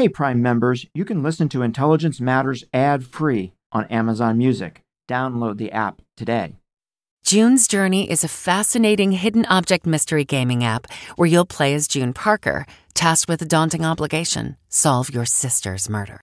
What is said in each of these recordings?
Hey, Prime members, you can listen to Intelligence Matters ad free on Amazon Music. Download the app today. June's Journey is a fascinating hidden object mystery gaming app where you'll play as June Parker, tasked with a daunting obligation solve your sister's murder.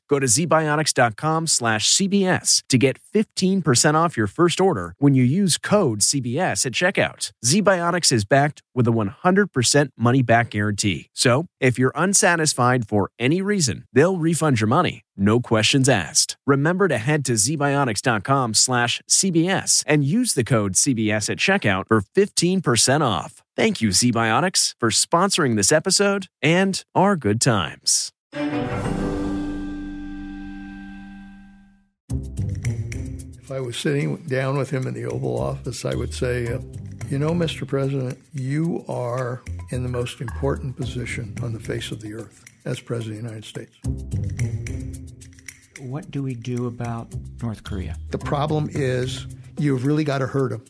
Go to zbiotics.com slash CBS to get 15% off your first order when you use code CBS at checkout. ZBiotics is backed with a 100% money back guarantee. So if you're unsatisfied for any reason, they'll refund your money. No questions asked. Remember to head to zbiotics.com slash CBS and use the code CBS at checkout for 15% off. Thank you, ZBiotics, for sponsoring this episode and our good times. If I was sitting down with him in the Oval Office, I would say, uh, You know, Mr. President, you are in the most important position on the face of the earth as President of the United States. What do we do about North Korea? The problem is you've really got to hurt them.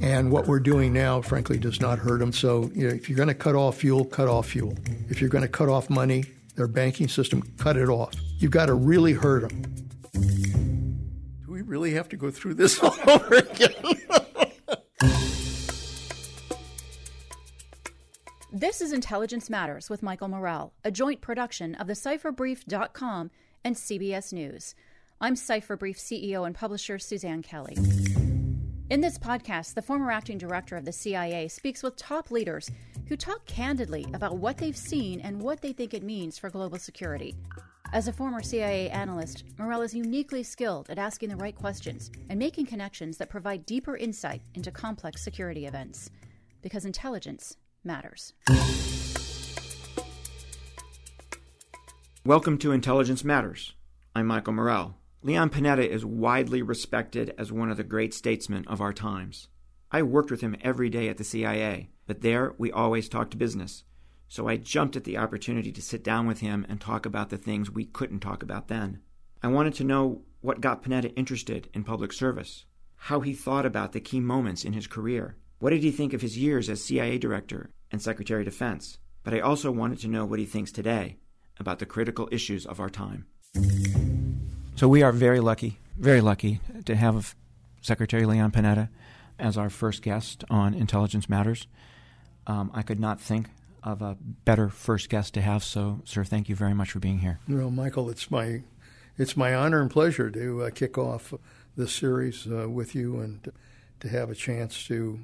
And what we're doing now, frankly, does not hurt them. So you know, if you're going to cut off fuel, cut off fuel. If you're going to cut off money, their banking system, cut it off. You've got to really hurt them. Really have to go through this all over again? This is Intelligence Matters with Michael Morell, a joint production of the CipherBrief.com and CBS News. I'm CipherBrief CEO and publisher Suzanne Kelly. In this podcast, the former acting director of the CIA speaks with top leaders who talk candidly about what they've seen and what they think it means for global security. As a former CIA analyst, Morell is uniquely skilled at asking the right questions and making connections that provide deeper insight into complex security events. Because intelligence matters. Welcome to Intelligence Matters. I'm Michael Morell. Leon Panetta is widely respected as one of the great statesmen of our times. I worked with him every day at the CIA, but there we always talked business. So I jumped at the opportunity to sit down with him and talk about the things we couldn't talk about then. I wanted to know what got Panetta interested in public service, how he thought about the key moments in his career, what did he think of his years as CIA director and Secretary of Defense, but I also wanted to know what he thinks today about the critical issues of our time. So we are very lucky, very lucky to have Secretary Leon Panetta as our first guest on Intelligence Matters. Um, I could not think of a better first guest to have. So, sir, thank you very much for being here. Well, Michael, it's my it's my honor and pleasure to uh, kick off this series uh, with you and to have a chance to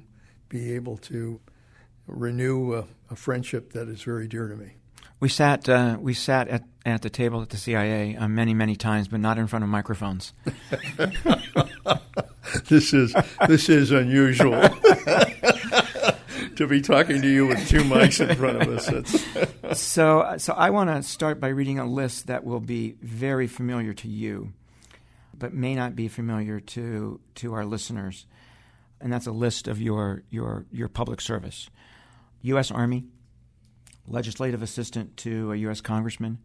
be able to renew a, a friendship that is very dear to me. We sat uh, we sat at, at the table at the CIA uh, many many times, but not in front of microphones. this is this is unusual to be talking to you with two mics in front of us. So so I want to start by reading a list that will be very familiar to you, but may not be familiar to to our listeners, and that's a list of your your your public service, U.S. Army legislative assistant to a U.S. congressman,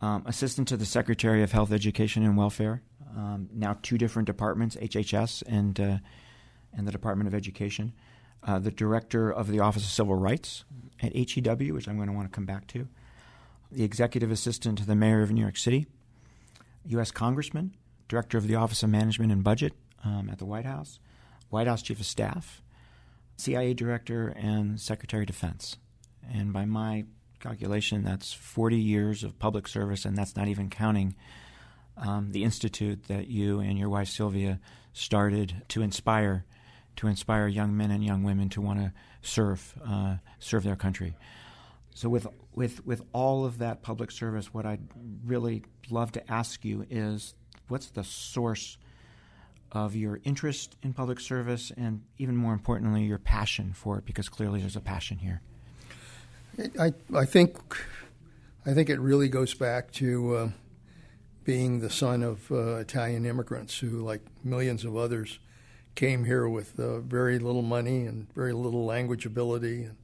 um, assistant to the Secretary of Health, Education, and Welfare. Um, now two different departments, HHS and uh, and the Department of Education. Uh, the director of the Office of Civil Rights at HEW, which I'm going to want to come back to. The executive assistant to the mayor of New York City. U.S. Congressman, Director of the Office of Management and Budget um, at the White House, White House Chief of Staff, CIA Director, and Secretary of Defense. And by my calculation, that's 40 years of public service, and that's not even counting um, the institute that you and your wife Sylvia started to inspire to inspire young men and young women to want to serve uh, serve their country. So with with with all of that public service, what I'd really love to ask you is, what's the source of your interest in public service, and even more importantly, your passion for it? Because clearly, there's a passion here. I I think I think it really goes back to. Uh, being the son of uh, Italian immigrants who, like millions of others, came here with uh, very little money and very little language ability and,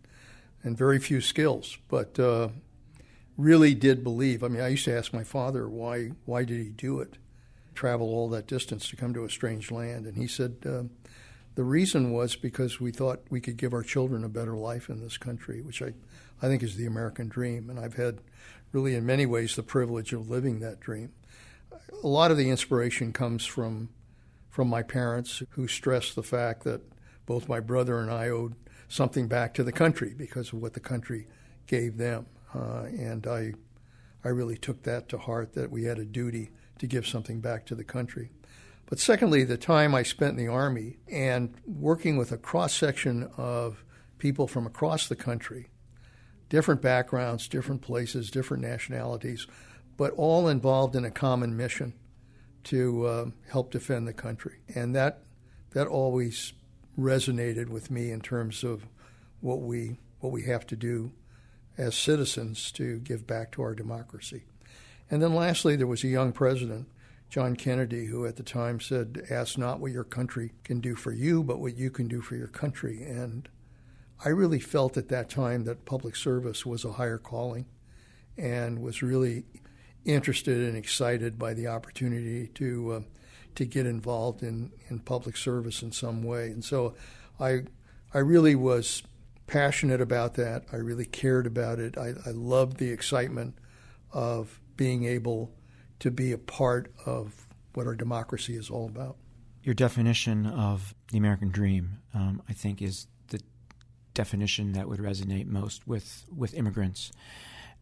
and very few skills, but uh, really did believe. I mean, I used to ask my father why why did he do it, travel all that distance to come to a strange land, and he said uh, the reason was because we thought we could give our children a better life in this country, which I I think is the American dream, and I've had really in many ways the privilege of living that dream. A lot of the inspiration comes from from my parents who stressed the fact that both my brother and I owed something back to the country because of what the country gave them. Uh, and I, I really took that to heart that we had a duty to give something back to the country. But secondly, the time I spent in the Army and working with a cross section of people from across the country, different backgrounds, different places, different nationalities, but all involved in a common mission to uh, help defend the country. And that, that always resonated with me in terms of what we, what we have to do as citizens to give back to our democracy. And then lastly, there was a young president, John Kennedy, who at the time said, Ask not what your country can do for you, but what you can do for your country. And I really felt at that time that public service was a higher calling and was really interested and excited by the opportunity to uh, to get involved in, in public service in some way. And so I I really was passionate about that. I really cared about it. I, I loved the excitement of being able to be a part of what our democracy is all about. Your definition of the American dream, um, I think, is the definition that would resonate most with, with immigrants.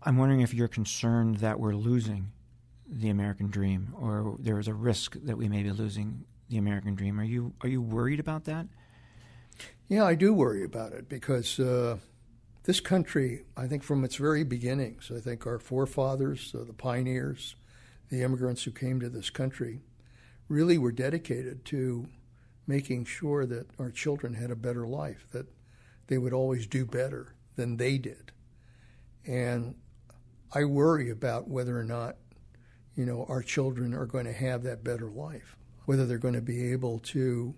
I'm wondering if you're concerned that we're losing the American dream, or there is a risk that we may be losing the American dream. Are you are you worried about that? Yeah, I do worry about it because uh, this country, I think, from its very beginnings, I think our forefathers, uh, the pioneers, the immigrants who came to this country, really were dedicated to making sure that our children had a better life, that they would always do better than they did. And I worry about whether or not, you know, our children are going to have that better life, whether they're going to be able to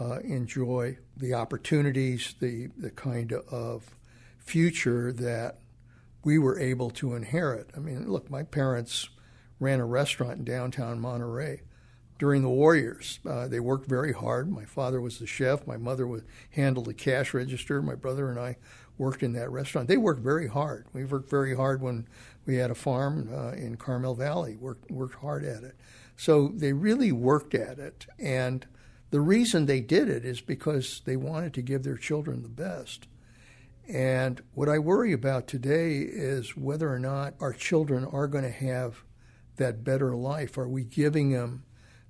uh, enjoy the opportunities, the the kind of future that we were able to inherit. I mean, look, my parents ran a restaurant in downtown Monterey during the war years. Uh, they worked very hard. My father was the chef. My mother would handle the cash register. My brother and I worked in that restaurant. They worked very hard. We worked very hard when we had a farm uh, in Carmel Valley. worked worked hard at it. So they really worked at it, and the reason they did it is because they wanted to give their children the best. And what I worry about today is whether or not our children are going to have that better life. Are we giving them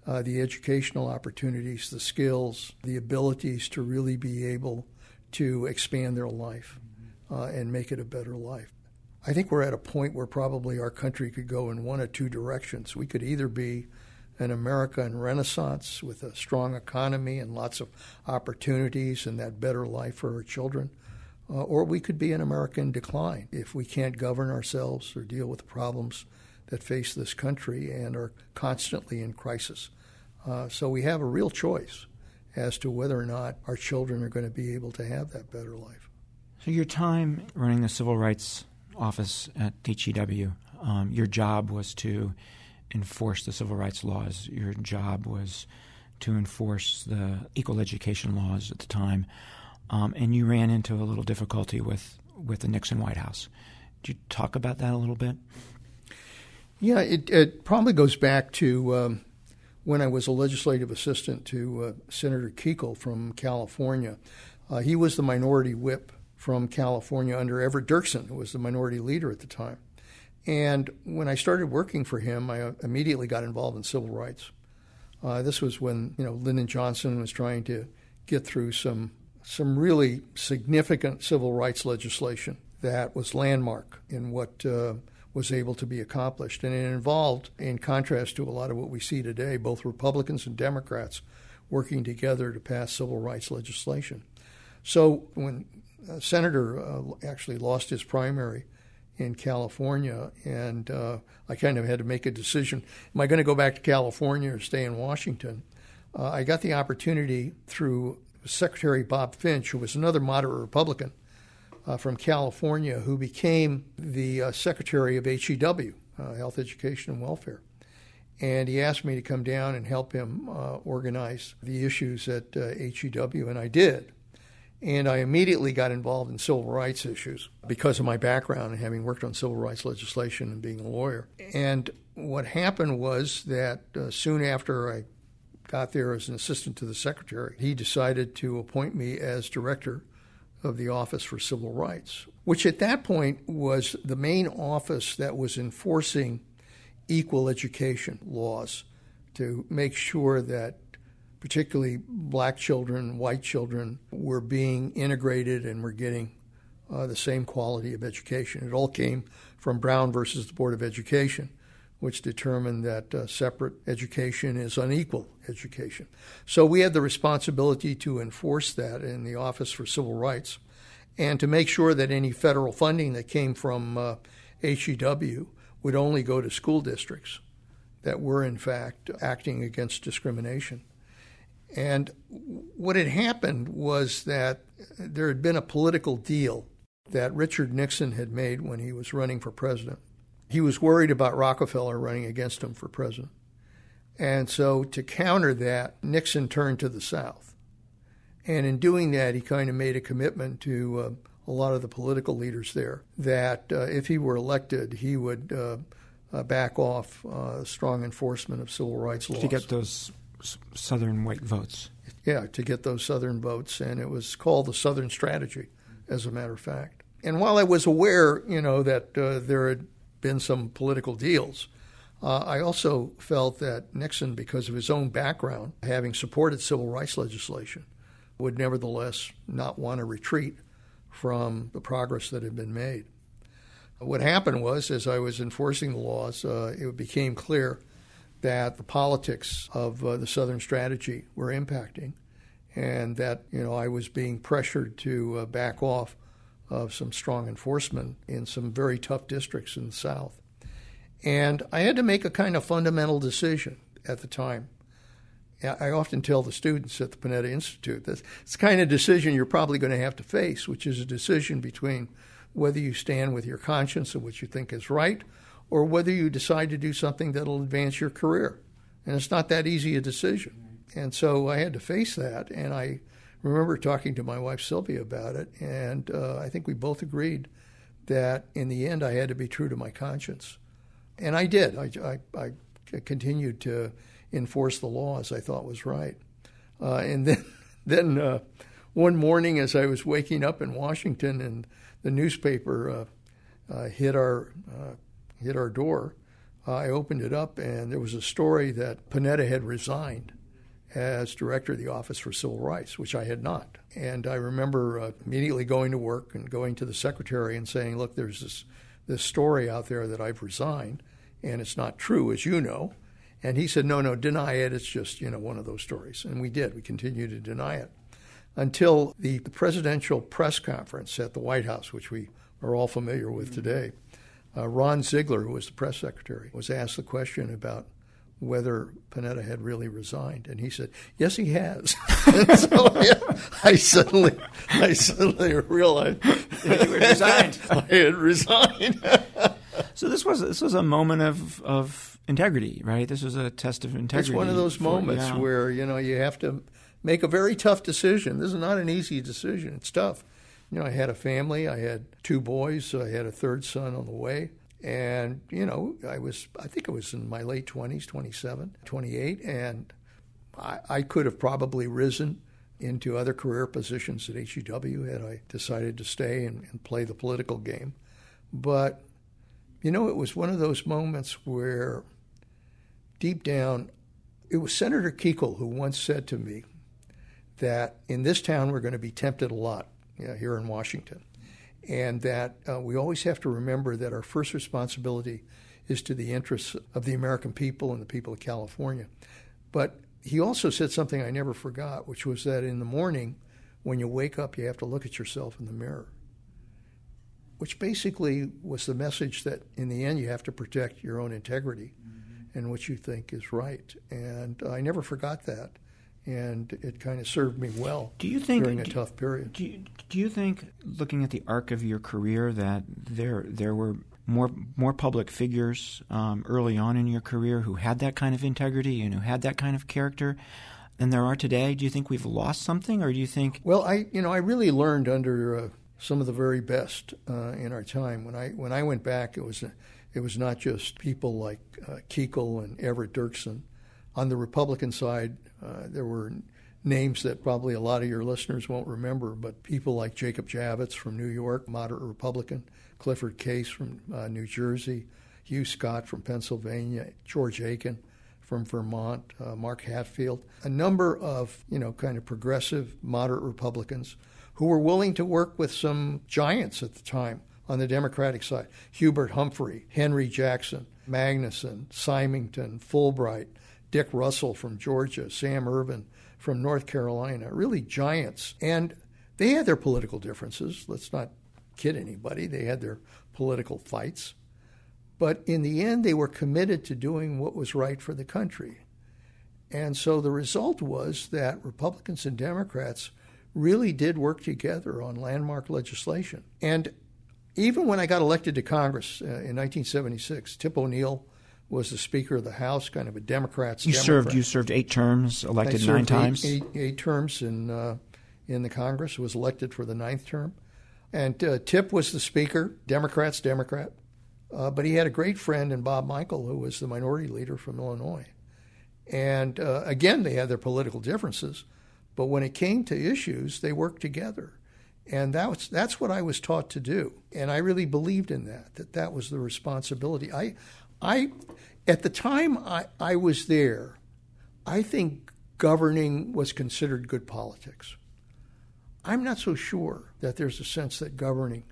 uh, the educational opportunities, the skills, the abilities to really be able to expand their life uh, and make it a better life. I think we're at a point where probably our country could go in one of two directions. We could either be an America in Renaissance with a strong economy and lots of opportunities and that better life for our children, uh, or we could be an America in decline if we can't govern ourselves or deal with the problems that face this country and are constantly in crisis. Uh, so we have a real choice as to whether or not our children are going to be able to have that better life. So, your time running the civil rights office at HEW, um, your job was to enforce the civil rights laws. Your job was to enforce the equal education laws at the time, um, and you ran into a little difficulty with with the Nixon White House. Could you talk about that a little bit? Yeah, it, it probably goes back to um, when I was a legislative assistant to uh, Senator Kuchel from California. Uh, he was the minority whip from California under Everett Dirksen, who was the minority leader at the time. And when I started working for him, I uh, immediately got involved in civil rights. Uh, this was when you know Lyndon Johnson was trying to get through some some really significant civil rights legislation that was landmark in what uh, was able to be accomplished. And it involved, in contrast to a lot of what we see today, both Republicans and Democrats working together to pass civil rights legislation. So when senator uh, actually lost his primary in California, and uh, I kind of had to make a decision: Am I going to go back to California or stay in Washington? Uh, I got the opportunity through Secretary Bob Finch, who was another moderate Republican uh, from California, who became the uh, Secretary of HEW, uh, Health, Education, and Welfare. And he asked me to come down and help him uh, organize the issues at HEW, and I did. And I immediately got involved in civil rights issues because of my background and having worked on civil rights legislation and being a lawyer. And what happened was that uh, soon after I got there as an assistant to the secretary, he decided to appoint me as director of the Office for Civil Rights, which at that point was the main office that was enforcing equal education laws to make sure that particularly black children, white children, were being integrated and were getting uh, the same quality of education. It all came from Brown versus the Board of Education, which determined that uh, separate education is unequal education. So we had the responsibility to enforce that in the Office for Civil Rights and to make sure that any federal funding that came from uh, HEW would only go to school districts that were, in fact, acting against discrimination. And what had happened was that there had been a political deal that Richard Nixon had made when he was running for president. He was worried about Rockefeller running against him for president. And so, to counter that, Nixon turned to the South. And in doing that, he kind of made a commitment to uh, a lot of the political leaders there that uh, if he were elected, he would uh, uh back off uh, strong enforcement of civil rights laws. To get those Southern white votes. Yeah, to get those Southern votes, and it was called the Southern Strategy, as a matter of fact. And while I was aware, you know, that uh, there had been some political deals, uh, I also felt that Nixon, because of his own background, having supported civil rights legislation, would nevertheless not want to retreat from the progress that had been made. What happened was, as I was enforcing the laws, uh, it became clear that the politics of uh, the Southern strategy were impacting, and that you know I was being pressured to uh, back off of some strong enforcement in some very tough districts in the South, and I had to make a kind of fundamental decision at the time. I often tell the students at the Panetta Institute that it's the kind of decision you're probably going to have to face, which is a decision between whether you stand with your conscience and what you think is right or whether you decide to do something that'll advance your career. And it's not that easy a decision. And so I had to face that. And I remember talking to my wife Sylvia about it. And uh, I think we both agreed that in the end I had to be true to my conscience. And I did. I, I, I continued to enforce the law as I thought was right. Uh, and then, then uh, one morning as I was waking up in Washington and the newspaper uh, uh, hit our uh, hit our door, I opened it up and there was a story that Panetta had resigned as director of the Office for Civil Rights, which I had not. And I remember uh, immediately going to work and going to the secretary and saying, "Look, there's this this story out there that I've resigned, and it's not true, as you know." And he said, "No, no, deny it. It's just you know one of those stories." And we did. We continued to deny it until the, the presidential press conference at the White House, which we are all familiar with today uh, Ron Ziegler, who was the press secretary, was asked the question about whether Panetta had really resigned, and he said, "Yes, he has." so yeah, I suddenly, I suddenly realized you had resigned. I had resigned. so this was this was a moment of of integrity, right? This was a test of integrity. It's one of those for, moments yeah. where you know you have to make a very tough decision. This is not an easy decision. It's tough. You know, I had a family. I had two boys. So I had a third son on the way. And, you know, I was, I think it was in my late 20s, 27, 28, and I, I could have probably risen into other career positions at HEW had I decided to stay and, and play the political game. But, you know, it was one of those moments where deep down, it was Senator Kuchel who once said to me that in this town we're going to be tempted a lot you know, here in Washington, and that uh, we always have to remember that our first responsibility is to the interests of the American people and the people of California. But he also said something I never forgot, which was that in the morning, when you wake up, you have to look at yourself in the mirror. Which basically was the message that in the end, you have to protect your own integrity mm-hmm. and what you think is right. And I never forgot that. And it kind of served me well do you think, during a do, tough period. Do you, do you think, looking at the arc of your career, that there there were more more public figures um, early on in your career who had that kind of integrity and who had that kind of character than there are today? Do you think we've lost something, or do you think? Well, I you know I really learned under uh, some of the very best uh, in our time. When I when I went back, it was it was not just people like uh, Kuchel and Everett Dirksen. On the Republican side, uh, there were names that probably a lot of your listeners won't remember, but people like Jacob Javits from New York, moderate Republican, Clifford Case from uh, New Jersey, Hugh Scott from Pennsylvania, George Aiken from Vermont, uh, Mark Hatfield, a number of, you know, kind of progressive, moderate Republicans who were willing to work with some giants at the time on the Democratic side. Hubert Humphrey, Henry Jackson, Magnuson, Symington, Fulbright, Dick Russell from Georgia, Sam Ervin from North Carolina, really giants. And they had their political differences. Let's not kid anybody. They had their political fights. But in the end, they were committed to doing what was right for the country. And so the result was that Republicans and Democrats really did work together on landmark legislation. And even when I got elected to Congress uh, in 1976, Tip O'Neill was the Speaker of the House, kind of a Democrat's you Democrat. served. You served eight terms, elected nine eight, times. Eight, eight terms in uh, in the Congress. Was elected for the ninth term, and uh, Tip was the Speaker. Democrats, Democrat, uh, but he had a great friend in Bob Michel, who was the minority leader from Illinois. And uh, again, they had their political differences, but when it came to issues, they worked together. And that was, that's what I was taught to do. And I really believed in that, that that was the responsibility. I, I, at the time I, I was there, I think governing was considered good politics. I'm not so sure that there's a sense that governing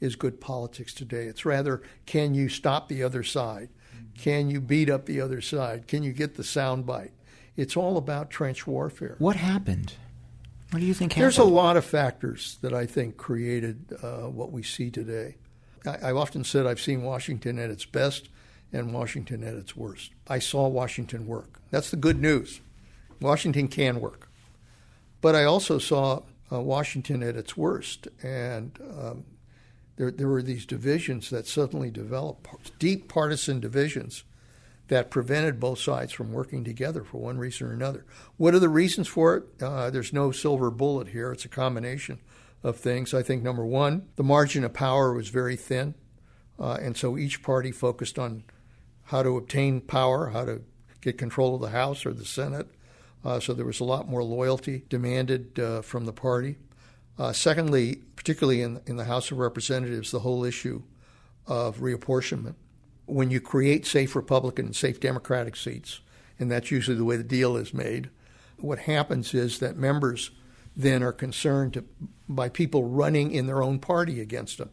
is good politics today. It's rather, can you stop the other side? Can you beat up the other side? Can you get the sound bite? It's all about trench warfare. What happened? What do you think happened? There's a lot of factors that I think created uh, what we see today. I, I've often said I've seen Washington at its best and Washington at its worst. I saw Washington work. That's the good news. Washington can work. But I also saw uh, Washington at its worst, and um, there, there were these divisions that suddenly developed, deep partisan divisions that prevented both sides from working together for one reason or another. What are the reasons for it? Uh, there's no silver bullet here. It's a combination of things. I think number one, the margin of power was very thin, uh, and so each party focused on how to obtain power, how to get control of the House or the Senate. Uh, so there was a lot more loyalty demanded uh, from the party. Uh, secondly, particularly in, in the House of Representatives, the whole issue of reapportionment. When you create safe Republican and safe Democratic seats, and that's usually the way the deal is made, what happens is that members then are concerned to, by people running in their own party against them.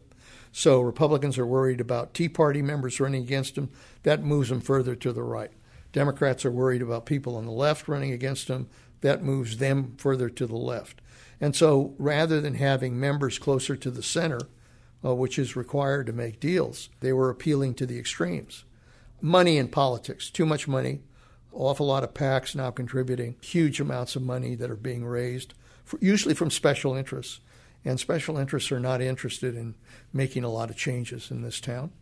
So Republicans are worried about Tea Party members running against them. That moves them further to the right. Democrats are worried about people on the left running against them. That moves them further to the left. And so rather than having members closer to the center, uh, which is required to make deals, they were appealing to the extremes. Money in politics, too much money, awful lot of PACs now contributing, huge amounts of money that are being raised, for, usually from special interests and special interests are not interested in making a lot of changes in this town.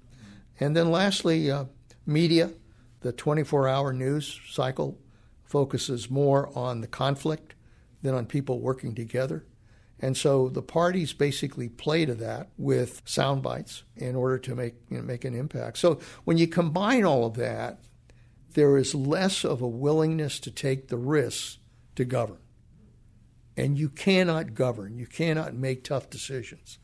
And then lastly, uh, media, the 24 hour news cycle focuses more on the conflict than on people working together. And so the parties basically play to that with sound bites in order to make you know, make an impact. So when you combine all of that, there is less of a willingness to take the risks to govern. And you cannot govern, you cannot make tough decisions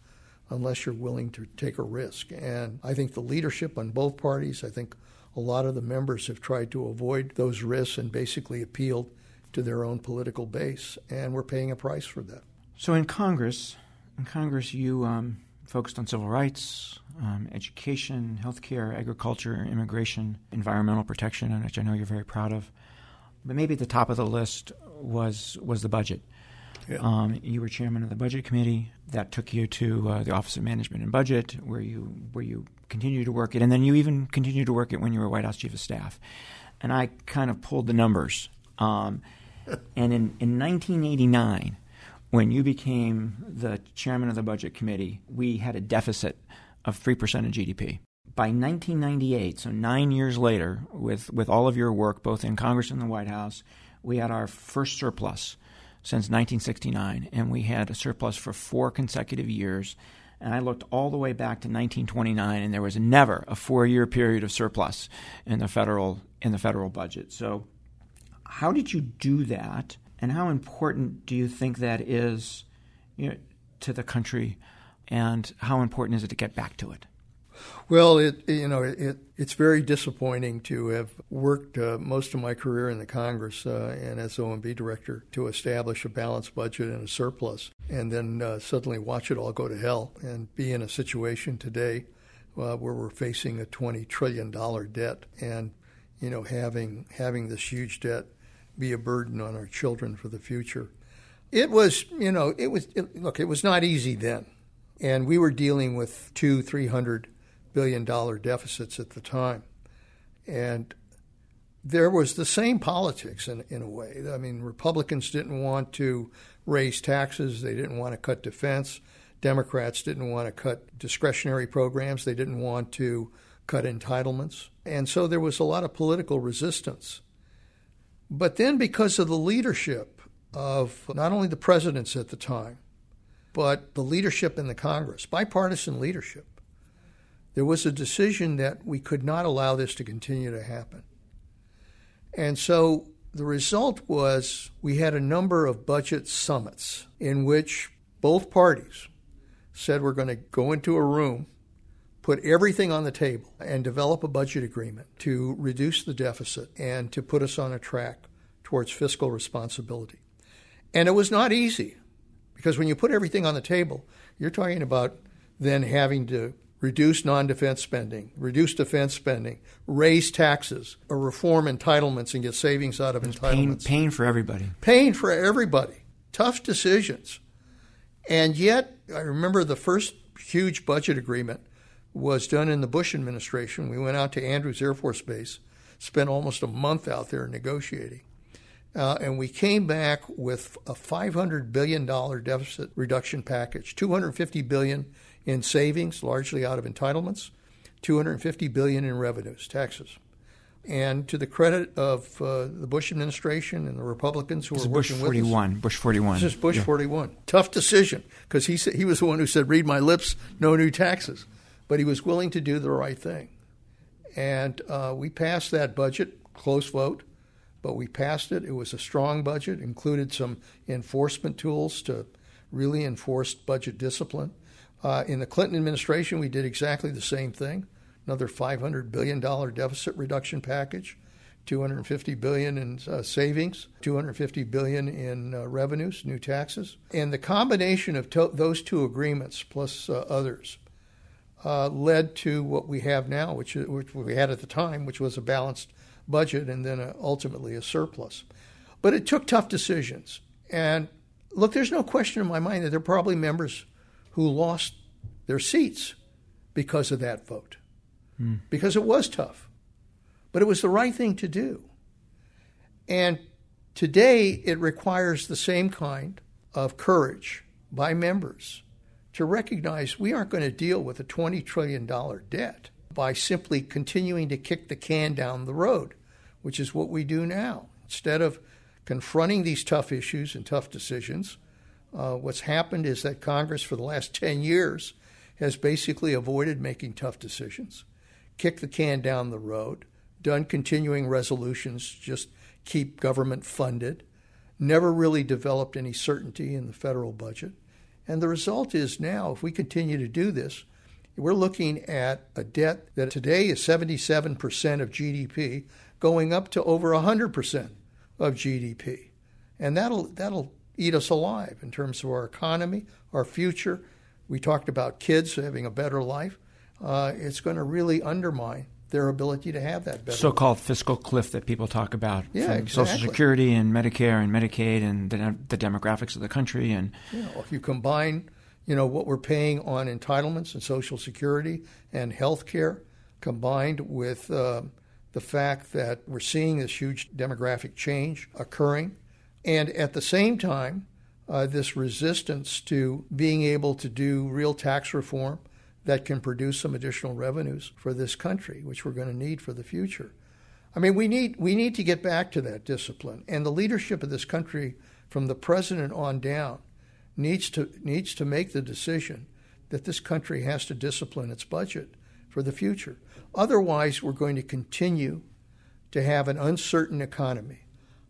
unless you're willing to take a risk. And I think the leadership on both parties, I think a lot of the members have tried to avoid those risks and basically appealed to their own political base, and we're paying a price for that. So in Congress, in Congress, you um, focused on civil rights, um, education, healthcare, agriculture, immigration, environmental protection, which I know you're very proud of. But maybe at the top of the list was was the budget. Yeah. Um, you were chairman of the budget committee that took you to uh, the Office of Management and Budget, where you where you continued to work it, and then you even continued to work it when you were White House Chief of Staff. And I kind of pulled the numbers. Um, and in, in 1989, when you became the chairman of the budget committee, we had a deficit of 3% of GDP. By 1998, so nine years later, with, with all of your work, both in Congress and the White House, we had our first surplus since 1969, and we had a surplus for four consecutive years. And I looked all the way back to 1929, and there was never a four-year period of surplus in the federal in the federal budget. So, how did you do that, and how important do you think that is you know, to the country, and how important is it to get back to it? Well, it you know it, it's very disappointing to have worked uh, most of my career in the Congress uh, and as OMB director to establish a balanced budget and a surplus, and then uh, suddenly watch it all go to hell and be in a situation today uh, where we're facing a twenty trillion dollar debt and you know having having this huge debt be a burden on our children for the future. It was you know it was it, look it was not easy then, and we were dealing with two three hundred billion dollar deficits at the time. And there was the same politics in, in a way. I mean, Republicans didn't want to raise taxes, they didn't want to cut defense. Democrats didn't want to cut discretionary programs, they didn't want to cut entitlements. And so there was a lot of political resistance. But then, because of the leadership of not only the presidents at the time, but the leadership in the Congress, bipartisan leadership, there was a decision that we could not allow this to continue to happen. And so the result was we had a number of budget summits in which both parties said we're going to go into a room, put everything on the table, and develop a budget agreement to reduce the deficit and to put us on a track towards fiscal responsibility. And it was not easy because when you put everything on the table, you're talking about then having to reduce non defense spending, reduce defense spending, raise taxes, or reform entitlements and get savings out of It's entitlements. Pain, pain for everybody. Pain for everybody. Tough decisions. And yet, I remember the first huge budget agreement was done in the Bush administration. We went out to Andrews Air Force Base, spent almost a month out there negotiating. Uh, and we came back with a $500 billion deficit reduction package, $250 billion in savings, largely out of entitlements, 250 billion in revenues, taxes. And to the credit of uh, the Bush administration and the Republicans who This were Bush working 41. with us, Bush 41. this is Bush Yeah. 41. Tough decision because he he was the one who said, "Read my lips, no new taxes," but he was willing to do the right thing, and uh, we passed that budget, close vote, but we passed it. It was a strong budget, included some enforcement tools to really enforce budget discipline. Uh, in the Clinton administration, we did exactly the same thing. Another $500 billion deficit reduction package, 250 billion in uh, savings, 250 billion in uh, revenues, new taxes, and the combination of to- those two agreements plus uh, others uh, led to what we have now, which, which we had at the time, which was a balanced budget and then a, ultimately a surplus. But it took tough decisions. And look, there's no question in my mind that there are probably members who lost their seats because of that vote, because it was tough. But it was the right thing to do. And today it requires the same kind of courage by members to recognize we aren't going to deal with a $20 trillion debt by simply continuing to kick the can down the road, which is what we do now. Instead of confronting these tough issues and tough decisions, Uh, what's happened is that Congress, for the last 10 years, has basically avoided making tough decisions, kicked the can down the road, done continuing resolutions, just keep government funded, never really developed any certainty in the federal budget. And the result is now, if we continue to do this, we're looking at a debt that today is 77% of GDP going up to over 100% of GDP. And that'll, that'll eat us alive in terms of our economy, our future. We talked about kids having a better life. Uh, it's going to really undermine their ability to have that better. So-called fiscal cliff that people talk about. Yeah, exactly. Social Security and Medicare and Medicaid and the, the demographics of the country and. You know, if you combine, you know, what we're paying on entitlements and Social Security and health care, combined with uh, the fact that we're seeing this huge demographic change occurring, and at the same time, uh, this resistance to being able to do real tax reform that can produce some additional revenues for this country, which we're going to need for the future. I mean, we need we need to get back to that discipline, and the leadership of this country, from the president on down, needs to needs to make the decision that this country has to discipline its budget for the future. Otherwise, we're going to continue to have an uncertain economy.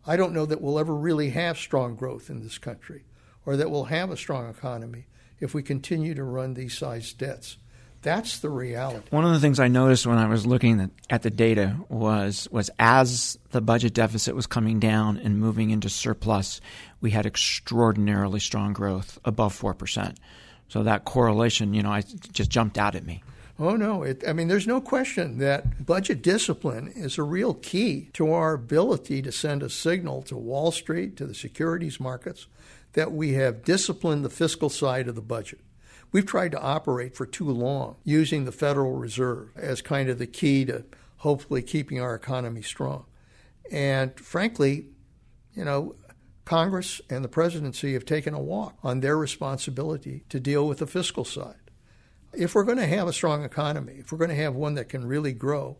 I don't know that we'll ever really have strong growth in this country, or that we'll have a strong economy if we continue to run these size debts. That's the reality. One of the things I noticed when I was looking at the data was was as the budget deficit was coming down and moving into surplus, we had extraordinarily strong growth above four percent. So that correlation, you know, I just jumped out at me. Oh no! It, I mean, there's no question that budget discipline is a real key to our ability to send a signal to Wall Street, to the securities markets, that we have disciplined the fiscal side of the budget. We've tried to operate for too long using the Federal Reserve as kind of the key to hopefully keeping our economy strong. And frankly, you know, Congress and the presidency have taken a walk on their responsibility to deal with the fiscal side. If we're going to have a strong economy, if we're going to have one that can really grow,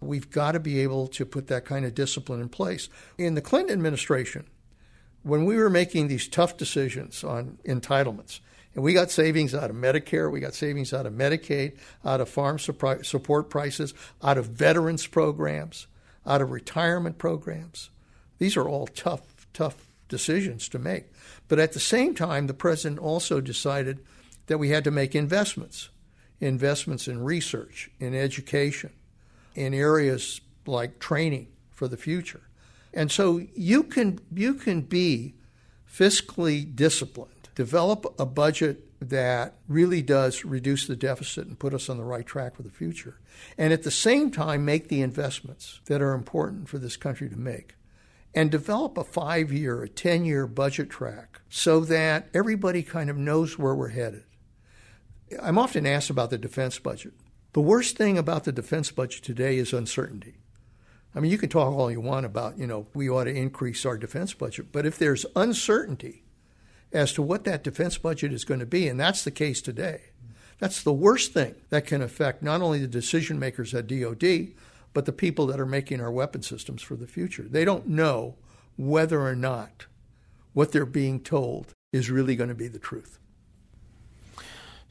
we've got to be able to put that kind of discipline in place. In the Clinton administration, when we were making these tough decisions on entitlements, and we got savings out of Medicare, we got savings out of Medicaid, out of farm support prices, out of veterans programs, out of retirement programs. These are all tough, tough decisions to make. But at the same time, the president also decided that we had to make investments investments in research, in education, in areas like training for the future. And so you can, you can be fiscally disciplined develop a budget that really does reduce the deficit and put us on the right track for the future. And at the same time, make the investments that are important for this country to make. And develop a five year, a 10 year budget track so that everybody kind of knows where we're headed. I'm often asked about the defense budget. The worst thing about the defense budget today is uncertainty. I mean, you can talk all you want about, you know, we ought to increase our defense budget, but if there's uncertainty, as to what that defense budget is going to be, and that's the case today. That's the worst thing that can affect not only the decision makers at DoD, but the people that are making our weapon systems for the future. They don't know whether or not what they're being told is really going to be the truth.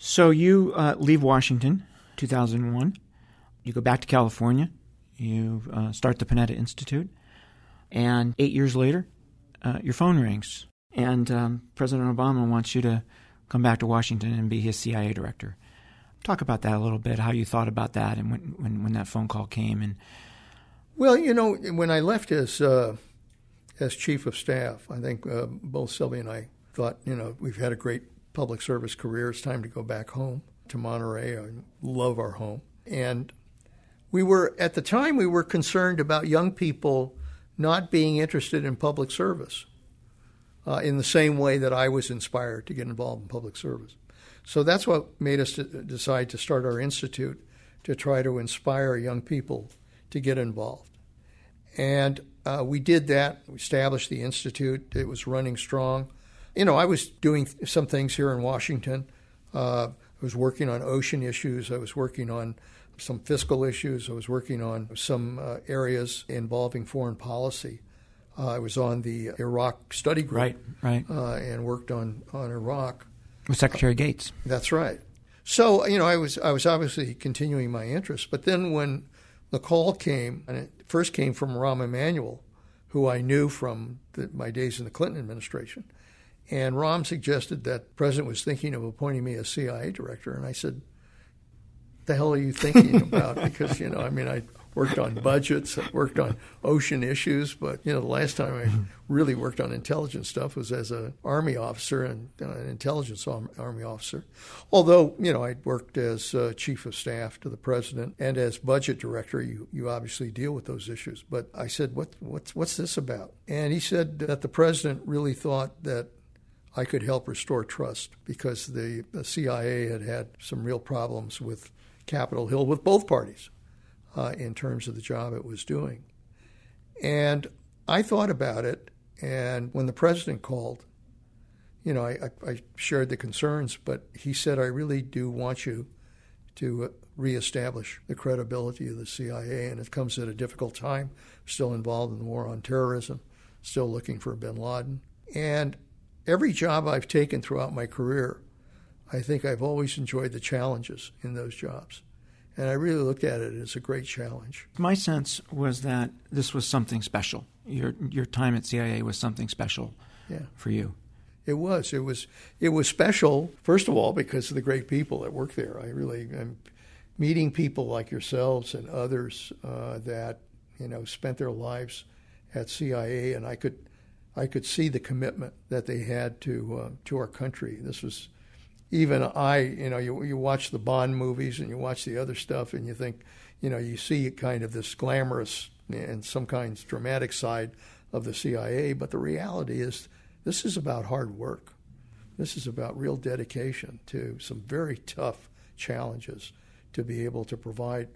So you uh, leave Washington, 2001. You go back to California. You uh, start the Panetta Institute, and eight years later, uh, your phone rings and um, President Obama wants you to come back to Washington and be his CIA director. Talk about that a little bit, how you thought about that and when, when, when that phone call came. and Well, you know, when I left as, uh, as chief of staff, I think uh, both Sylvia and I thought, you know, we've had a great public service career. It's time to go back home to Monterey. I love our home. And we were, at the time, we were concerned about young people not being interested in public service uh, in the same way that I was inspired to get involved in public service. So that's what made us decide to start our institute to try to inspire young people to get involved. And uh, we did that. We established the institute. It was running strong. You know, I was doing some things here in Washington. Uh, I was working on ocean issues. I was working on some fiscal issues. I was working on some uh, areas involving foreign policy. Uh, I was on the Iraq study group, right, right, uh, and worked on on Iraq with Secretary Gates. That's right. So you know, I was I was obviously continuing my interest, but then when the call came, and it first came from Rahm Emanuel, who I knew from the, my days in the Clinton administration, and Rahm suggested that the president was thinking of appointing me as CIA director, and I said, "The hell are you thinking about?" because you know, I mean, I worked on budgets, I worked on ocean issues, but you know, the last time I really worked on intelligence stuff was as an army officer and uh, an intelligence army officer. Although you know, I worked as uh, chief of staff to the president and as budget director. You you obviously deal with those issues. But I said, what what's what's this about? And he said that the president really thought that I could help restore trust because the, CIA had had some real problems with Capitol Hill with both parties uh, in terms of the job it was doing. And I thought about it, and when the president called, you know, I, I shared the concerns, but he said, I really do want you to uh, reestablish the credibility of the CIA, and it comes at a difficult time. Still involved in the war on terrorism, still looking for bin Laden. And every job I've taken throughout my career, I think I've always enjoyed the challenges in those jobs. And I really looked at it as a great challenge. My sense was that this was something special. Your your time at CIA was something special yeah. for you. It was. It was. It was special. First of all, because of the great people that work there. I really am meeting people like yourselves and others uh, that you know spent their lives at CIA, and I could I could see the commitment that they had to uh, to our country. This was even I, you know, you, you watch the Bond movies and you watch the other stuff and you think, you know, you see kind of this glamorous and some kinds dramatic side of the CIA, but the reality is this is about hard work. This is about real dedication to some very tough challenges to be able to provide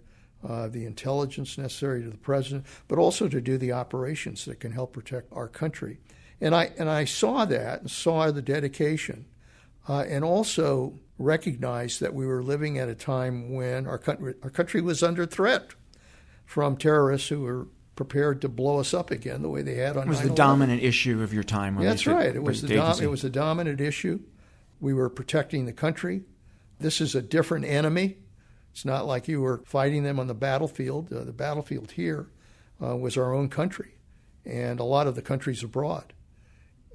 uh, the intelligence necessary to the president, but also to do the operations that can help protect our country. And I and I saw that and saw the dedication uh, and also recognized that we were living at a time when our country, our country was under threat from terrorists who were prepared to blow us up again the way they had on. It was 9/11. the dominant issue of your time. Yeah, that's right. It was the dom- it was a dominant issue. We were protecting the country. This is a different enemy. It's not like you were fighting them on the battlefield. Uh, the battlefield here uh, was our own country, and a lot of the countries abroad.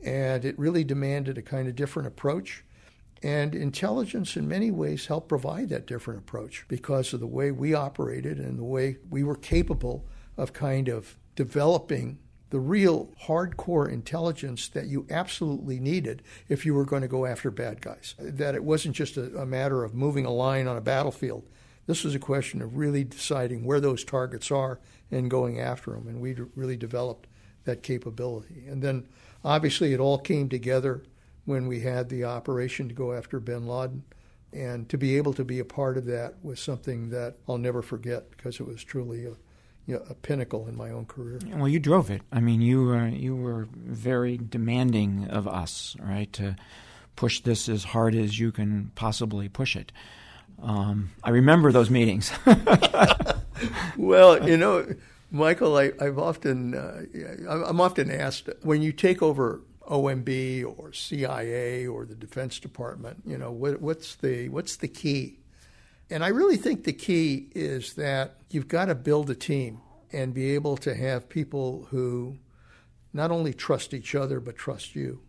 And it really demanded a kind of different approach. And intelligence, in many ways, helped provide that different approach because of the way we operated and the way we were capable of kind of developing the real hardcore intelligence that you absolutely needed if you were going to go after bad guys. That it wasn't just a, a, matter of moving a line on a battlefield. This was a question of really deciding where those targets are and going after them. And we really developed that capability. And then obviously it all came together when we had the operation to go after bin Laden. And to be able to be a part of that was something that I'll never forget because it was truly a, you know, a pinnacle in my own career. Well, you drove it. I mean, you were, you were very demanding of us, right, to push this as hard as you can possibly push it. Um, I remember those meetings. well, you know, Michael, I, have often, uh, I'm often asked when you take over OMB or CIA or the Defense Department. You know, what, what's the what's the key? And I really think the key is that you've got to build a team and be able to have people who not only trust each other but trust you.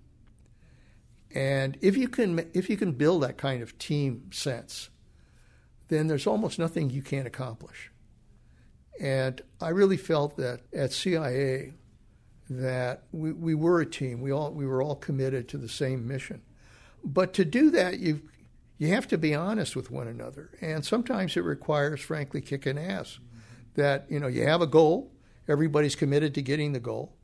And if you can if you can build that kind of team sense, then there's almost nothing you can't accomplish. And I really felt that at CIA that we, we were a team. We all we were all committed to the same mission. But to do that, you you have to be honest with one another, and sometimes it requires, frankly, kicking ass. That you know you have a goal, everybody's committed to getting the goal,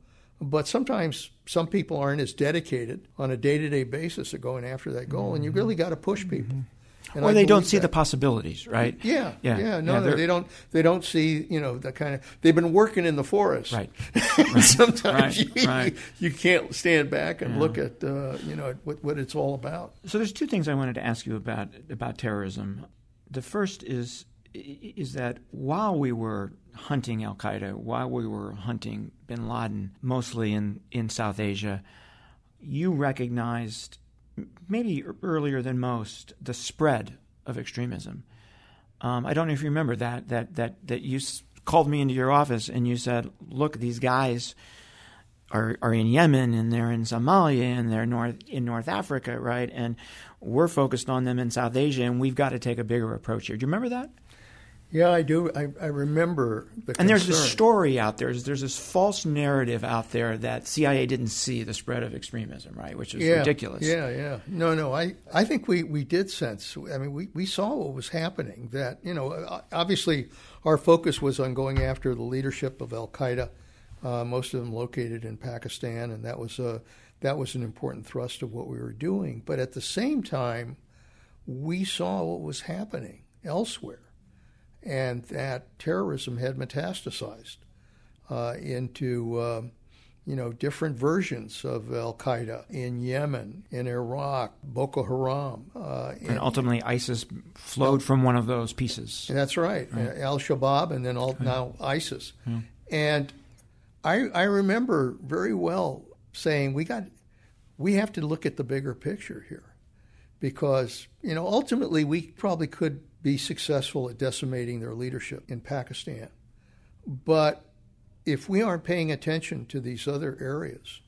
but sometimes some people aren't as dedicated on a day to day basis of going after that goal, and you mm-hmm. really got to push people. Mm-hmm. And or I they don't see that. the possibilities, right? Yeah, yeah, yeah. No, yeah, they don't. They don't see, you know, the kind of. They've been working in the forest, right? right. Sometimes right. You, right. you, can't stand back and yeah. look at, uh, you know, what, what it's all about. So there's two things I wanted to ask you about about terrorism. The first is is that while we were hunting Al Qaeda, while we were hunting bin Laden, mostly in, in South Asia, you recognized, maybe earlier than most, the spread of extremism. Um, I don't know if you remember that that that that you called me into your office and you said, "Look, these guys are are in Yemen and they're in Somalia and they're north in North Africa, right? And we're focused on them in South Asia, and we've got to take a bigger approach here." Do you remember that? Yeah, I do. I, I remember the. And there's this story out there. There's this false narrative out there that CIA didn't see the spread of extremism, right? Which is yeah, ridiculous. Yeah, yeah. No, no. I, I think we, we did sense. I mean, we, we saw what was happening. That you know, obviously, our focus was on going after the leadership of Al Qaeda. Uh, most of them located in Pakistan, and that was a that was an important thrust of what we were doing. But at the same time, we saw what was happening elsewhere and that terrorism had metastasized uh, into uh, you know different versions of Al Qaeda in Yemen, in Iraq, Boko Haram, uh, and ultimately ISIS flowed from one of those pieces. That's right, right. Al Shabaab, and then all, now ISIS. Yeah. And I, I remember very well saying we got we have to look at the bigger picture here because you know ultimately we probably could be successful at decimating their leadership in Pakistan. But if we aren't paying attention to these other areas,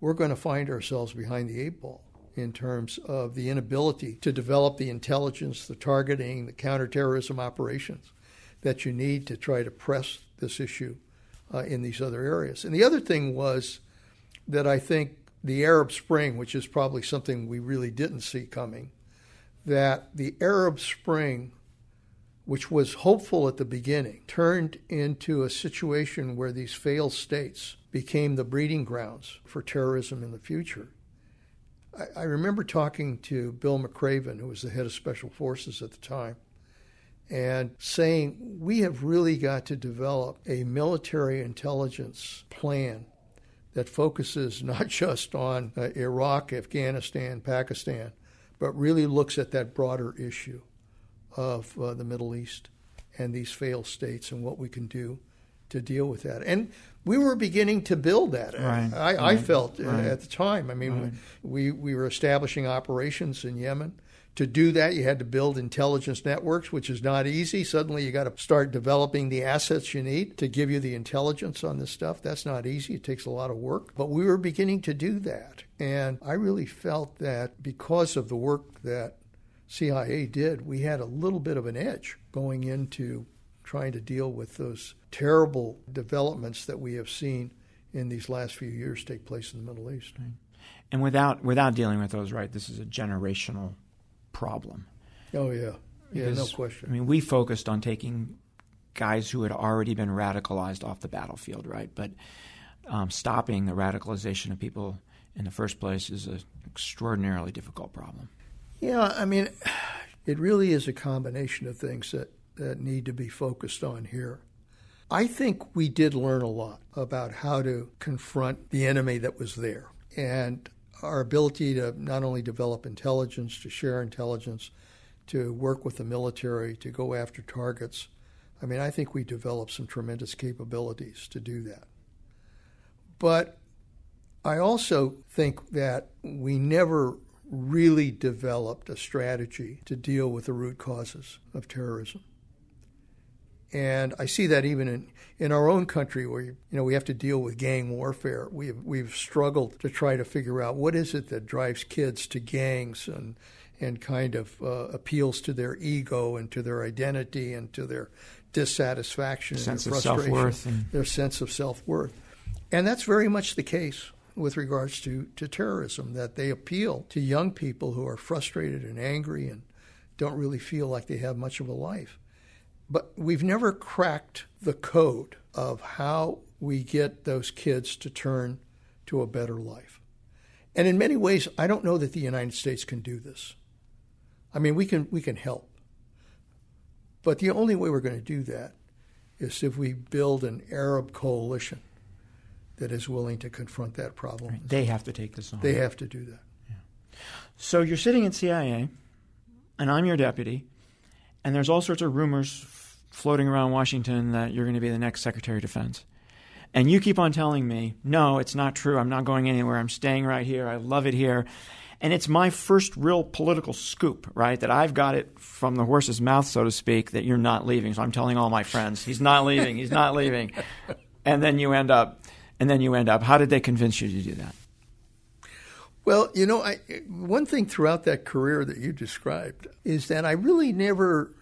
we're going to find ourselves behind the eight ball in terms of the inability to develop the intelligence, the targeting, the counterterrorism operations that you need to try to press this issue uh, in these other areas. And the other thing was that I think the Arab Spring, which is probably something we really didn't see coming, that the Arab Spring, which was hopeful at the beginning, turned into a situation where these failed states became the breeding grounds for terrorism in the future. I, I remember talking to Bill McRaven, who was the head of Special Forces at the time, and saying, We have really got to develop a military intelligence plan that focuses not just on uh, Iraq, Afghanistan, Pakistan, but really looks at that broader issue of uh, the Middle East and these failed states and what we can do to deal with that. And we were beginning to build that. Right, I, right, I, felt right. at the time. I mean, we, we were establishing operations in Yemen. To do that, you had to build intelligence networks, which is not easy. Suddenly, you got to start developing the assets you need to give you the intelligence on this stuff. That's not easy. It takes a lot of work. But we were beginning to do that. And I really felt that because of the work that CIA did, we had a little bit of an edge going into trying to deal with those terrible developments that we have seen in these last few years take place in the Middle East. And without without dealing with those, right, this is a generational problem. Oh yeah, yeah, because, no question. I mean, we focused on taking guys who had already been radicalized off the battlefield, right? But um, stopping the radicalization of people in the first place is an extraordinarily difficult problem. Yeah, I mean, it really is a combination of things that, that need to be focused on here. I think we did learn a lot about how to confront the enemy that was there. And our ability to not only develop intelligence, to share intelligence, to work with the military, to go after targets. I mean, I think we developed some tremendous capabilities to do that. But I also think that we never really developed a strategy to deal with the root causes of terrorism. And I see that even in, in our own country where you know we have to deal with gang warfare. We've we've struggled to try to figure out what is it that drives kids to gangs and and kind of uh, appeals to their ego and to their identity and to their dissatisfaction sense and their frustration, of self-worth and... their sense of self-worth. And that's very much the case with regards to, to terrorism, that they appeal to young people who are frustrated and angry and don't really feel like they have much of a life. But we've never cracked the code of how we get those kids to turn to a better life. And in many ways, I don't know that the United States can do this. I mean, we can, we can help. But the only way we're going to do that is if we build an Arab coalition that is willing to confront that problem. Right. They have to take this on. They have to do that. Yeah. So you're sitting at CIA, and I'm your deputy, And there's all sorts of rumors f- floating around Washington that you're going to be the next Secretary of Defense. And you keep on telling me, no, it's not true. I'm not going anywhere. I'm staying right here. I love it here. And it's my first real political scoop, right? That I've got it from the horse's mouth, so to speak, that you're not leaving. So I'm telling all my friends, he's not leaving, he's not leaving. And then you end up, and then you end up. How did they convince you to do that? Well, you know, I, one thing throughout that career that you described is that I really never,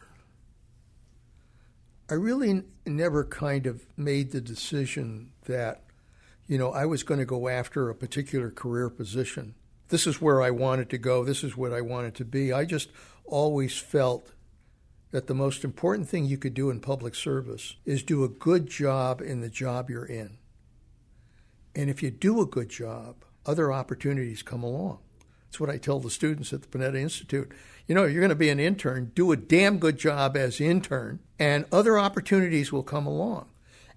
I really never kind of made the decision that, you know, I was going to go after a particular career position. This is where I wanted to go. This is what I wanted to be. I just always felt that the most important thing you could do in public service is do a good job in the job you're in. And if you do a good job, other opportunities come along. That's what I tell the students at the Panetta Institute. You know, you're going to be an intern, do a damn good job as intern, and other opportunities will come along.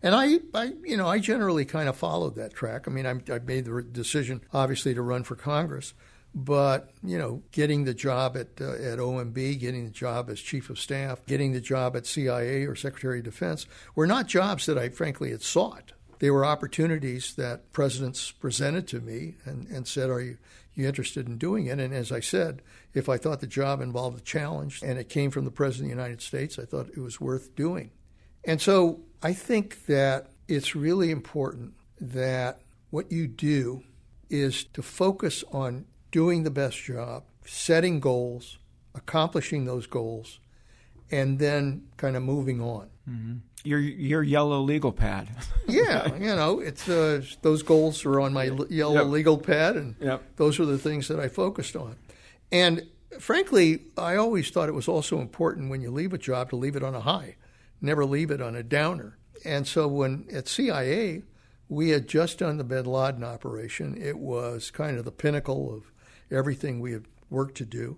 And I, I you know, I generally kind of followed that track. I mean, I, I made the decision, obviously, to run for Congress, but you know, getting the job at uh, at OMB, getting the job as chief of staff, getting the job at CIA or Secretary of Defense were not jobs that I frankly had sought. They were opportunities that presidents presented to me and, and said, Are you, you interested in doing it? And as I said, if I thought the job involved a challenge and it came from the President of the United States, I thought it was worth doing. And so I think that it's really important that what you do is to focus on doing the best job, setting goals, accomplishing those goals, and then kind of moving on. Mm-hmm. Your your yellow legal pad. yeah, you know, it's uh, those goals are on my yellow yep. legal pad, and yep. those are the things that I focused on. And frankly, I always thought it was also important when you leave a job to leave it on a high, never leave it on a downer. And so when at CIA, we had just done the Bin Laden operation. It was kind of the pinnacle of everything we had worked to do.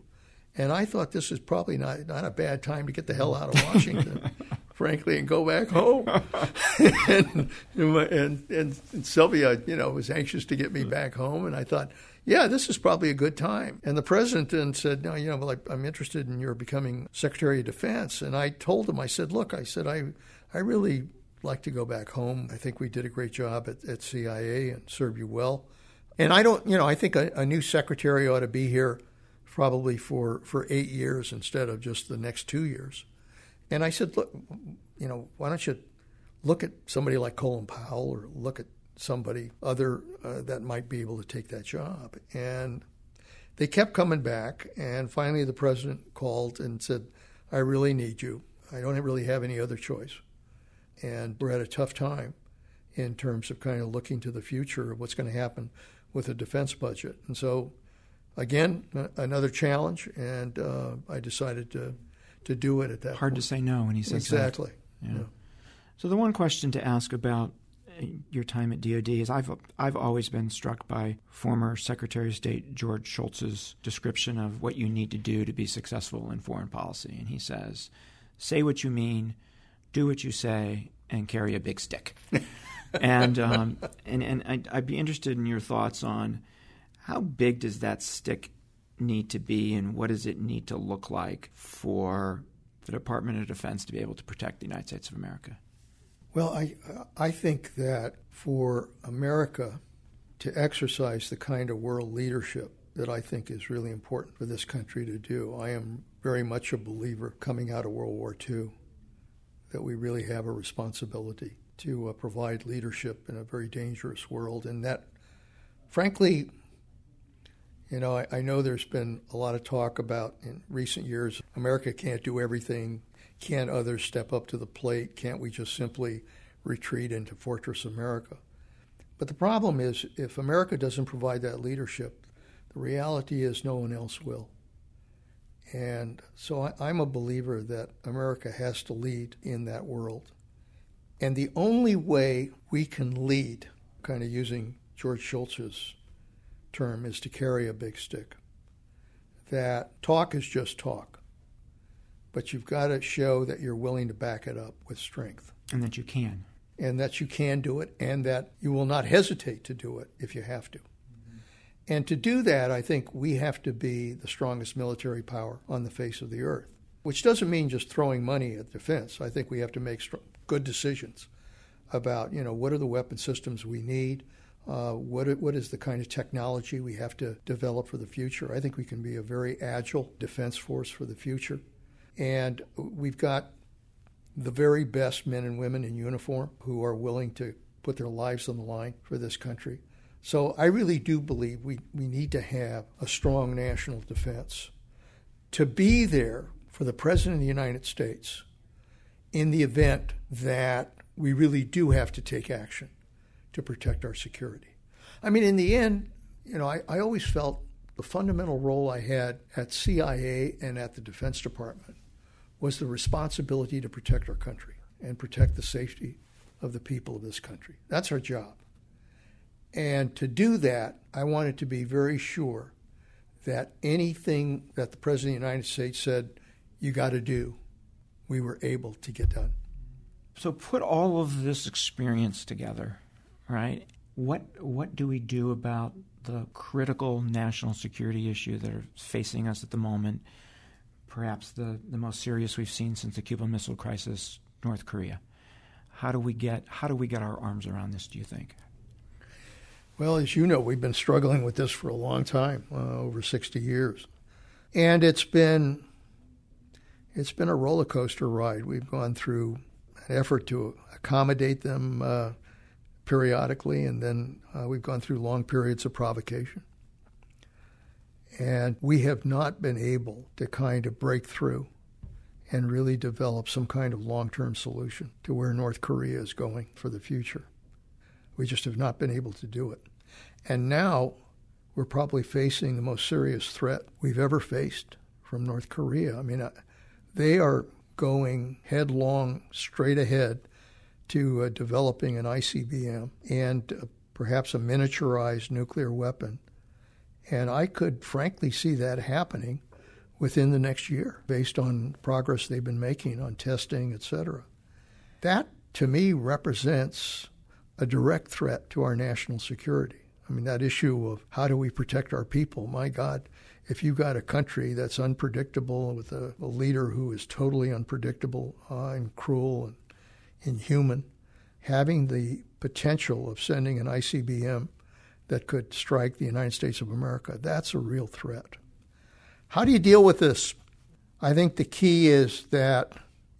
And I thought this is probably not, not a bad time to get the hell out of Washington, frankly, and go back home. and, and, and, and, Sylvia, you know, was anxious to get me mm. back home. And I thought, yeah, this is probably a good time. And the president then said, no, you know, well, I, I'm interested in your becoming Secretary of Defense. And I told him, I said, look, I said, I, I really like to go back home. I think we did a great job at, at CIA and served you well. And I don't, you know, I think a, a new secretary ought to be here probably for, for eight years instead of just the next two years. And I said, look, you know, why don't you look at somebody like Colin Powell or look at somebody other uh, that might be able to take that job? And they kept coming back. And finally, the president called and said, I really need you. I don't really have any other choice. And we're at a tough time in terms of kind of looking to the future of what's going to happen with the defense budget. And so, again, another challenge, and uh, I decided to to do it at that. Hard point. to say no when he says exactly. that. Yeah. yeah. So the one question to ask about uh, your time at DoD is I've I've always been struck by former Secretary of State George Shultz's description of what you need to do to be successful in foreign policy, and he says, "Say what you mean, do what you say, and carry a big stick." and um, and and I'd, I'd, be interested in your thoughts on how big does that stick need to be, and what does it need to look like for the Department of Defense to be able to protect the United States of America? Well, I I think that for America to exercise the kind of world leadership that I think is really important for this country to do, I am very much a believer coming out of World War II that we really have a responsibility to uh, provide leadership in a very dangerous world. And that, frankly, you know, I, I, know there's been a lot of talk about in recent years America can't do everything. Can't others step up to the plate? Can't we just simply retreat into Fortress America? But the problem is, if America doesn't provide that leadership, the reality is no one else will. And so I, I'm a believer that America has to lead in that world. And the only way we can lead, kind of using George Shultz's term, is to carry a big stick. That talk is just talk, but you've got to show that you're willing to back it up with strength. And that you can. And that you can do it, and that you will not hesitate to do it if you have to. Mm-hmm. And to do that, I think we have to be the strongest military power on the face of the earth. which doesn't mean just throwing money at defense. I think we have to make good decisions about, you know, what are the weapon systems we need, uh, what, what is the kind of technology we have to develop for the future. I think we can be a very agile defense force for the future. And we've got the very best men and women in uniform who are willing to put their lives on the line for this country. So I really do believe we, we need to have a strong national defense. To be there for the President of the United States in the event that we really do have to take action to protect our security. I mean, in the end, you know, I, I always felt the fundamental role I had at CIA and at the Defense Department was the responsibility to protect our country and protect the safety of the people of this country. That's our job. And to do that, I wanted to be very sure that anything that the President of the United States said, you got to do, we were able to get done. So put all of this experience together, right? What what do we do about the critical national security issue that are facing us at the moment? Perhaps the, the most serious we've seen since the Cuban Missile Crisis, North Korea. How do we get how do we get our arms around this? Do you think? Well, as you know, we've been struggling with this for a long time, uh, over 60 years, and it's been it's been a roller coaster ride. We've gone through an effort to accommodate them uh, periodically, and then uh, we've gone through long periods of provocation. And we have not been able to kind of break through and really develop some kind of long term solution to where North Korea is going for the future. We just have not been able to do it. And now we're probably facing the most serious threat we've ever faced from North Korea. I mean, uh, they are going headlong, straight ahead to uh, developing an ICBM and uh, perhaps a miniaturized nuclear weapon. And I could frankly see that happening within the next year based on progress they've been making on testing, et cetera. That, to me, represents a direct threat to our national security. I mean, that issue of how do we protect our people? My God, if you've got a country that's unpredictable with a, a leader who is totally unpredictable uh, and cruel and inhuman, having the potential of sending an ICBM that could strike the United States of America, that's a real threat. How do you deal with this? I think the key is that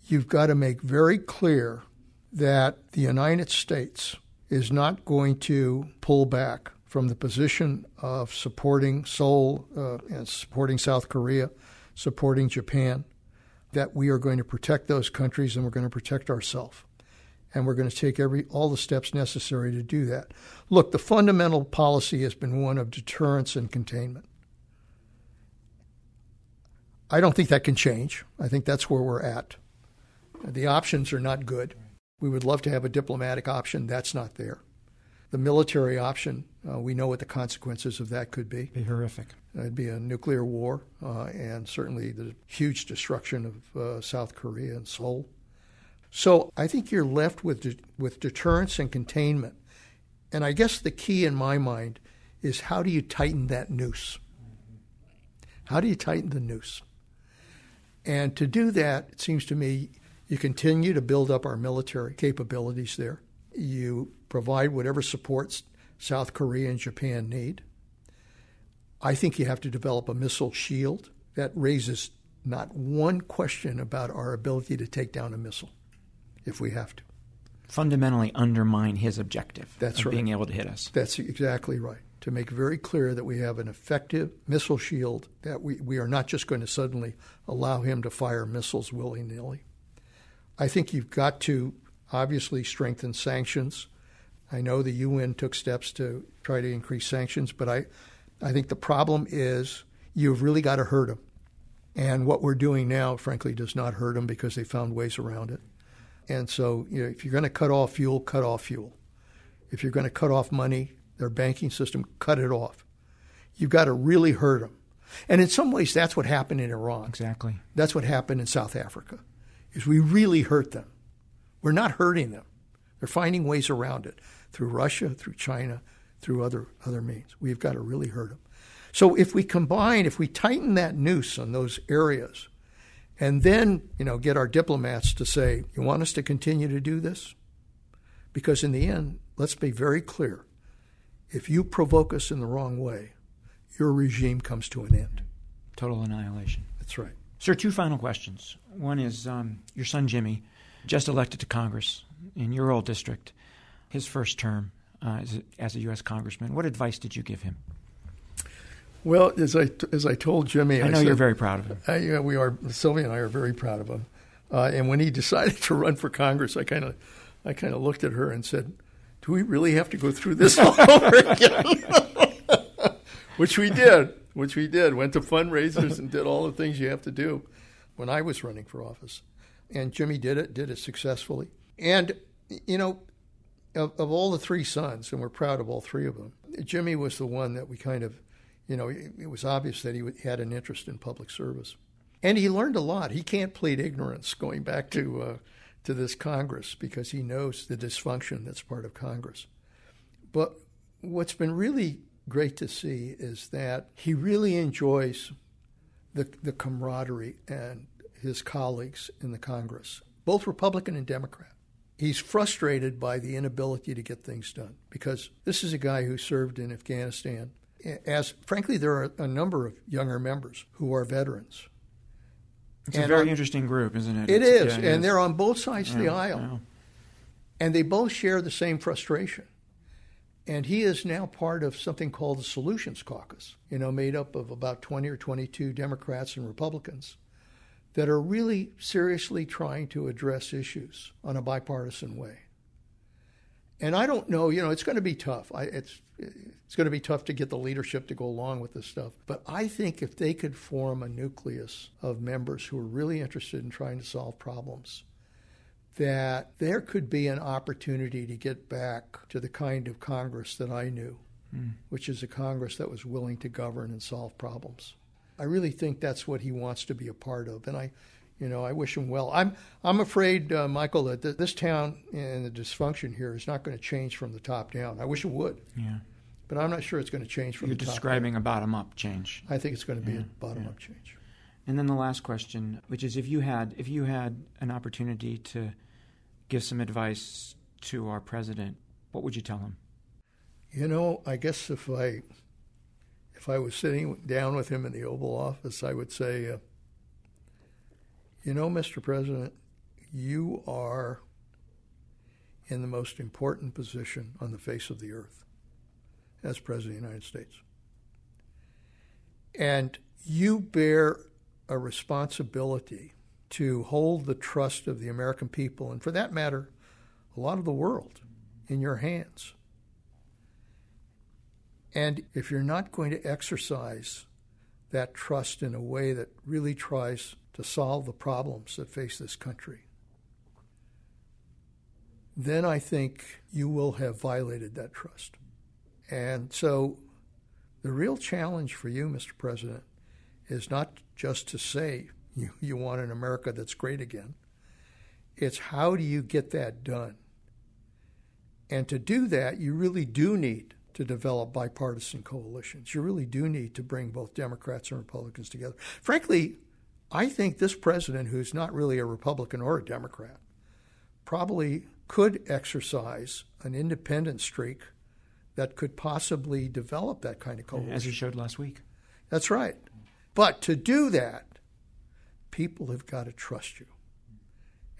you've got to make very clear that the United States is not going to pull back from the position of supporting Seoul uh, and supporting South Korea, supporting Japan, that we are going to protect those countries and we're going to protect ourselves. And we're going to take every all the steps necessary to do that. Look, the fundamental policy has been one of deterrence and containment. I don't think that can change. I think that's where we're at. The options are not good. We would love to have a diplomatic option. That's not there. The military option, uh, we know what the consequences of that could be. Be horrific. It'd be a nuclear war uh, and certainly the huge destruction of uh, South Korea and Seoul. So I think you're left with de- with deterrence and containment. And I guess the key in my mind is how do you tighten that noose? How do you tighten the noose? And to do that, it seems to me, you continue to build up our military capabilities there. You provide whatever supports South Korea and Japan need. I think you have to develop a missile shield that raises not one question about our ability to take down a missile if we have to. Fundamentally undermine his objective That's of right. being able to hit us. That's exactly right. To make very clear that we have an effective missile shield, that we, we are not just going to suddenly allow him to fire missiles willy nilly. I think you've got to obviously strengthen sanctions. I know the UN took steps to try to increase sanctions, but I, I think the problem is you've really got to hurt them. And what we're doing now, frankly, does not hurt them because they found ways around it. And so, you know, if you're going to cut off fuel, cut off fuel. If you're going to cut off money, their banking system, cut it off. You've got to really hurt them. And in some ways, that's what happened in Iran. Exactly. That's what happened in South Africa. Is we really hurt them. We're not hurting them. They're finding ways around it through Russia, through China, through other other means. We've got to really hurt them. So if we combine, if we tighten that noose on those areas, And then, you know, get our diplomats to say, you want us to continue to do this? Because in the end, let's be very clear. If you provoke us in the wrong way, your regime comes to an end. Total annihilation. That's right. Sir, two final questions. One is um, your son Jimmy, just elected to Congress in your old district, his first term uh, as, a, as, a, U.S. congressman. What advice did you give him? Well, as I as I told Jimmy, I know I said, you're very proud of him. I, yeah, we are. Sylvia and I are very proud of him. Uh, and when he decided to run for Congress, I kind of I kind of looked at her and said, "Do we really have to go through this all over again?" which we did. Which we did. Went to fundraisers and did all the things you have to do when I was running for office. And Jimmy did it. Did it successfully. And you know, of, of all the three sons, and we're proud of all three of them, Jimmy was the one that we kind of you know, it was obvious that he had an interest in public service, and he learned a lot. He can't plead ignorance going back to uh, to this Congress because he knows the dysfunction that's part of Congress. But what's been really great to see is that he really enjoys the the camaraderie and his colleagues in the Congress, both Republican and Democrat. He's frustrated by the inability to get things done because this is a guy who served in Afghanistan as frankly, there are a number of younger members who are veterans. It's and a very on, interesting group, isn't it? It it's, is, yeah, it and is. they're on both sides yeah, of the aisle, yeah. and they both share the same frustration. And he is now part of something called the Solutions Caucus, you know, made up of about 20 or 22 Democrats and Republicans that are really seriously trying to address issues on a bipartisan way. And I don't know, you know, it's going to be tough. I, it's it's going to be tough to get the leadership to go along with this stuff. But I think if they could form a nucleus of members who are really interested in trying to solve problems, that there could be an opportunity to get back to the kind of Congress that I knew, mm. which is a Congress that was willing to govern and solve problems. I really think that's what he wants to be a part of. And I, you know, I wish him well. I'm I'm afraid, uh, Michael, that th- this town and the dysfunction here is not going to change from the top down. I wish it would. Yeah. But I'm not sure it's going to change from You're the top describing down. a bottom up change. I think it's going to be yeah, a bottom yeah. up change. And then the last question, which is if you had if you had an opportunity to give some advice to our president, what would you tell him? You know, I guess if I if I was sitting down with him in the Oval Office, I would say. Uh, you know, Mr. President, you are in the most important position on the face of the earth as President of the United States. And you bear a responsibility to hold the trust of the American people, and for that matter, a lot of the world, in your hands. And if you're not going to exercise that trust in a way that really tries to solve the problems that face this country, then I think you will have violated that trust. And so the real challenge for you, Mr. President, is not just to say you, you want an America that's great again. It's how do you get that done? And to do that, you really do need to develop bipartisan coalitions. You really do need to bring both Democrats and Republicans together. Frankly, I think this president, who's not really a Republican or a Democrat, probably could exercise an independent streak that could possibly develop that kind of coalition. As you showed last week. That's right. But to do that, people have got to trust you.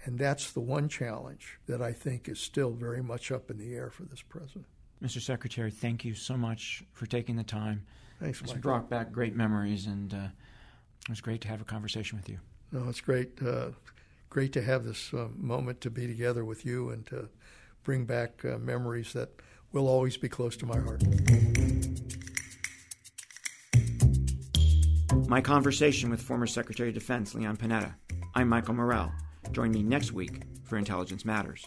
And that's the one challenge that I think is still very much up in the air for this president. Mr. Secretary, thank you so much for taking the time. Thanks, It's brought back great memories, and uh, it was great to have a conversation with you. No, it's great. Uh, great to have this uh, moment to be together with you and to bring back uh, memories that will always be close to my heart. My conversation with former Secretary of Defense Leon Panetta. I'm Michael Morell. Join me next week for Intelligence Matters.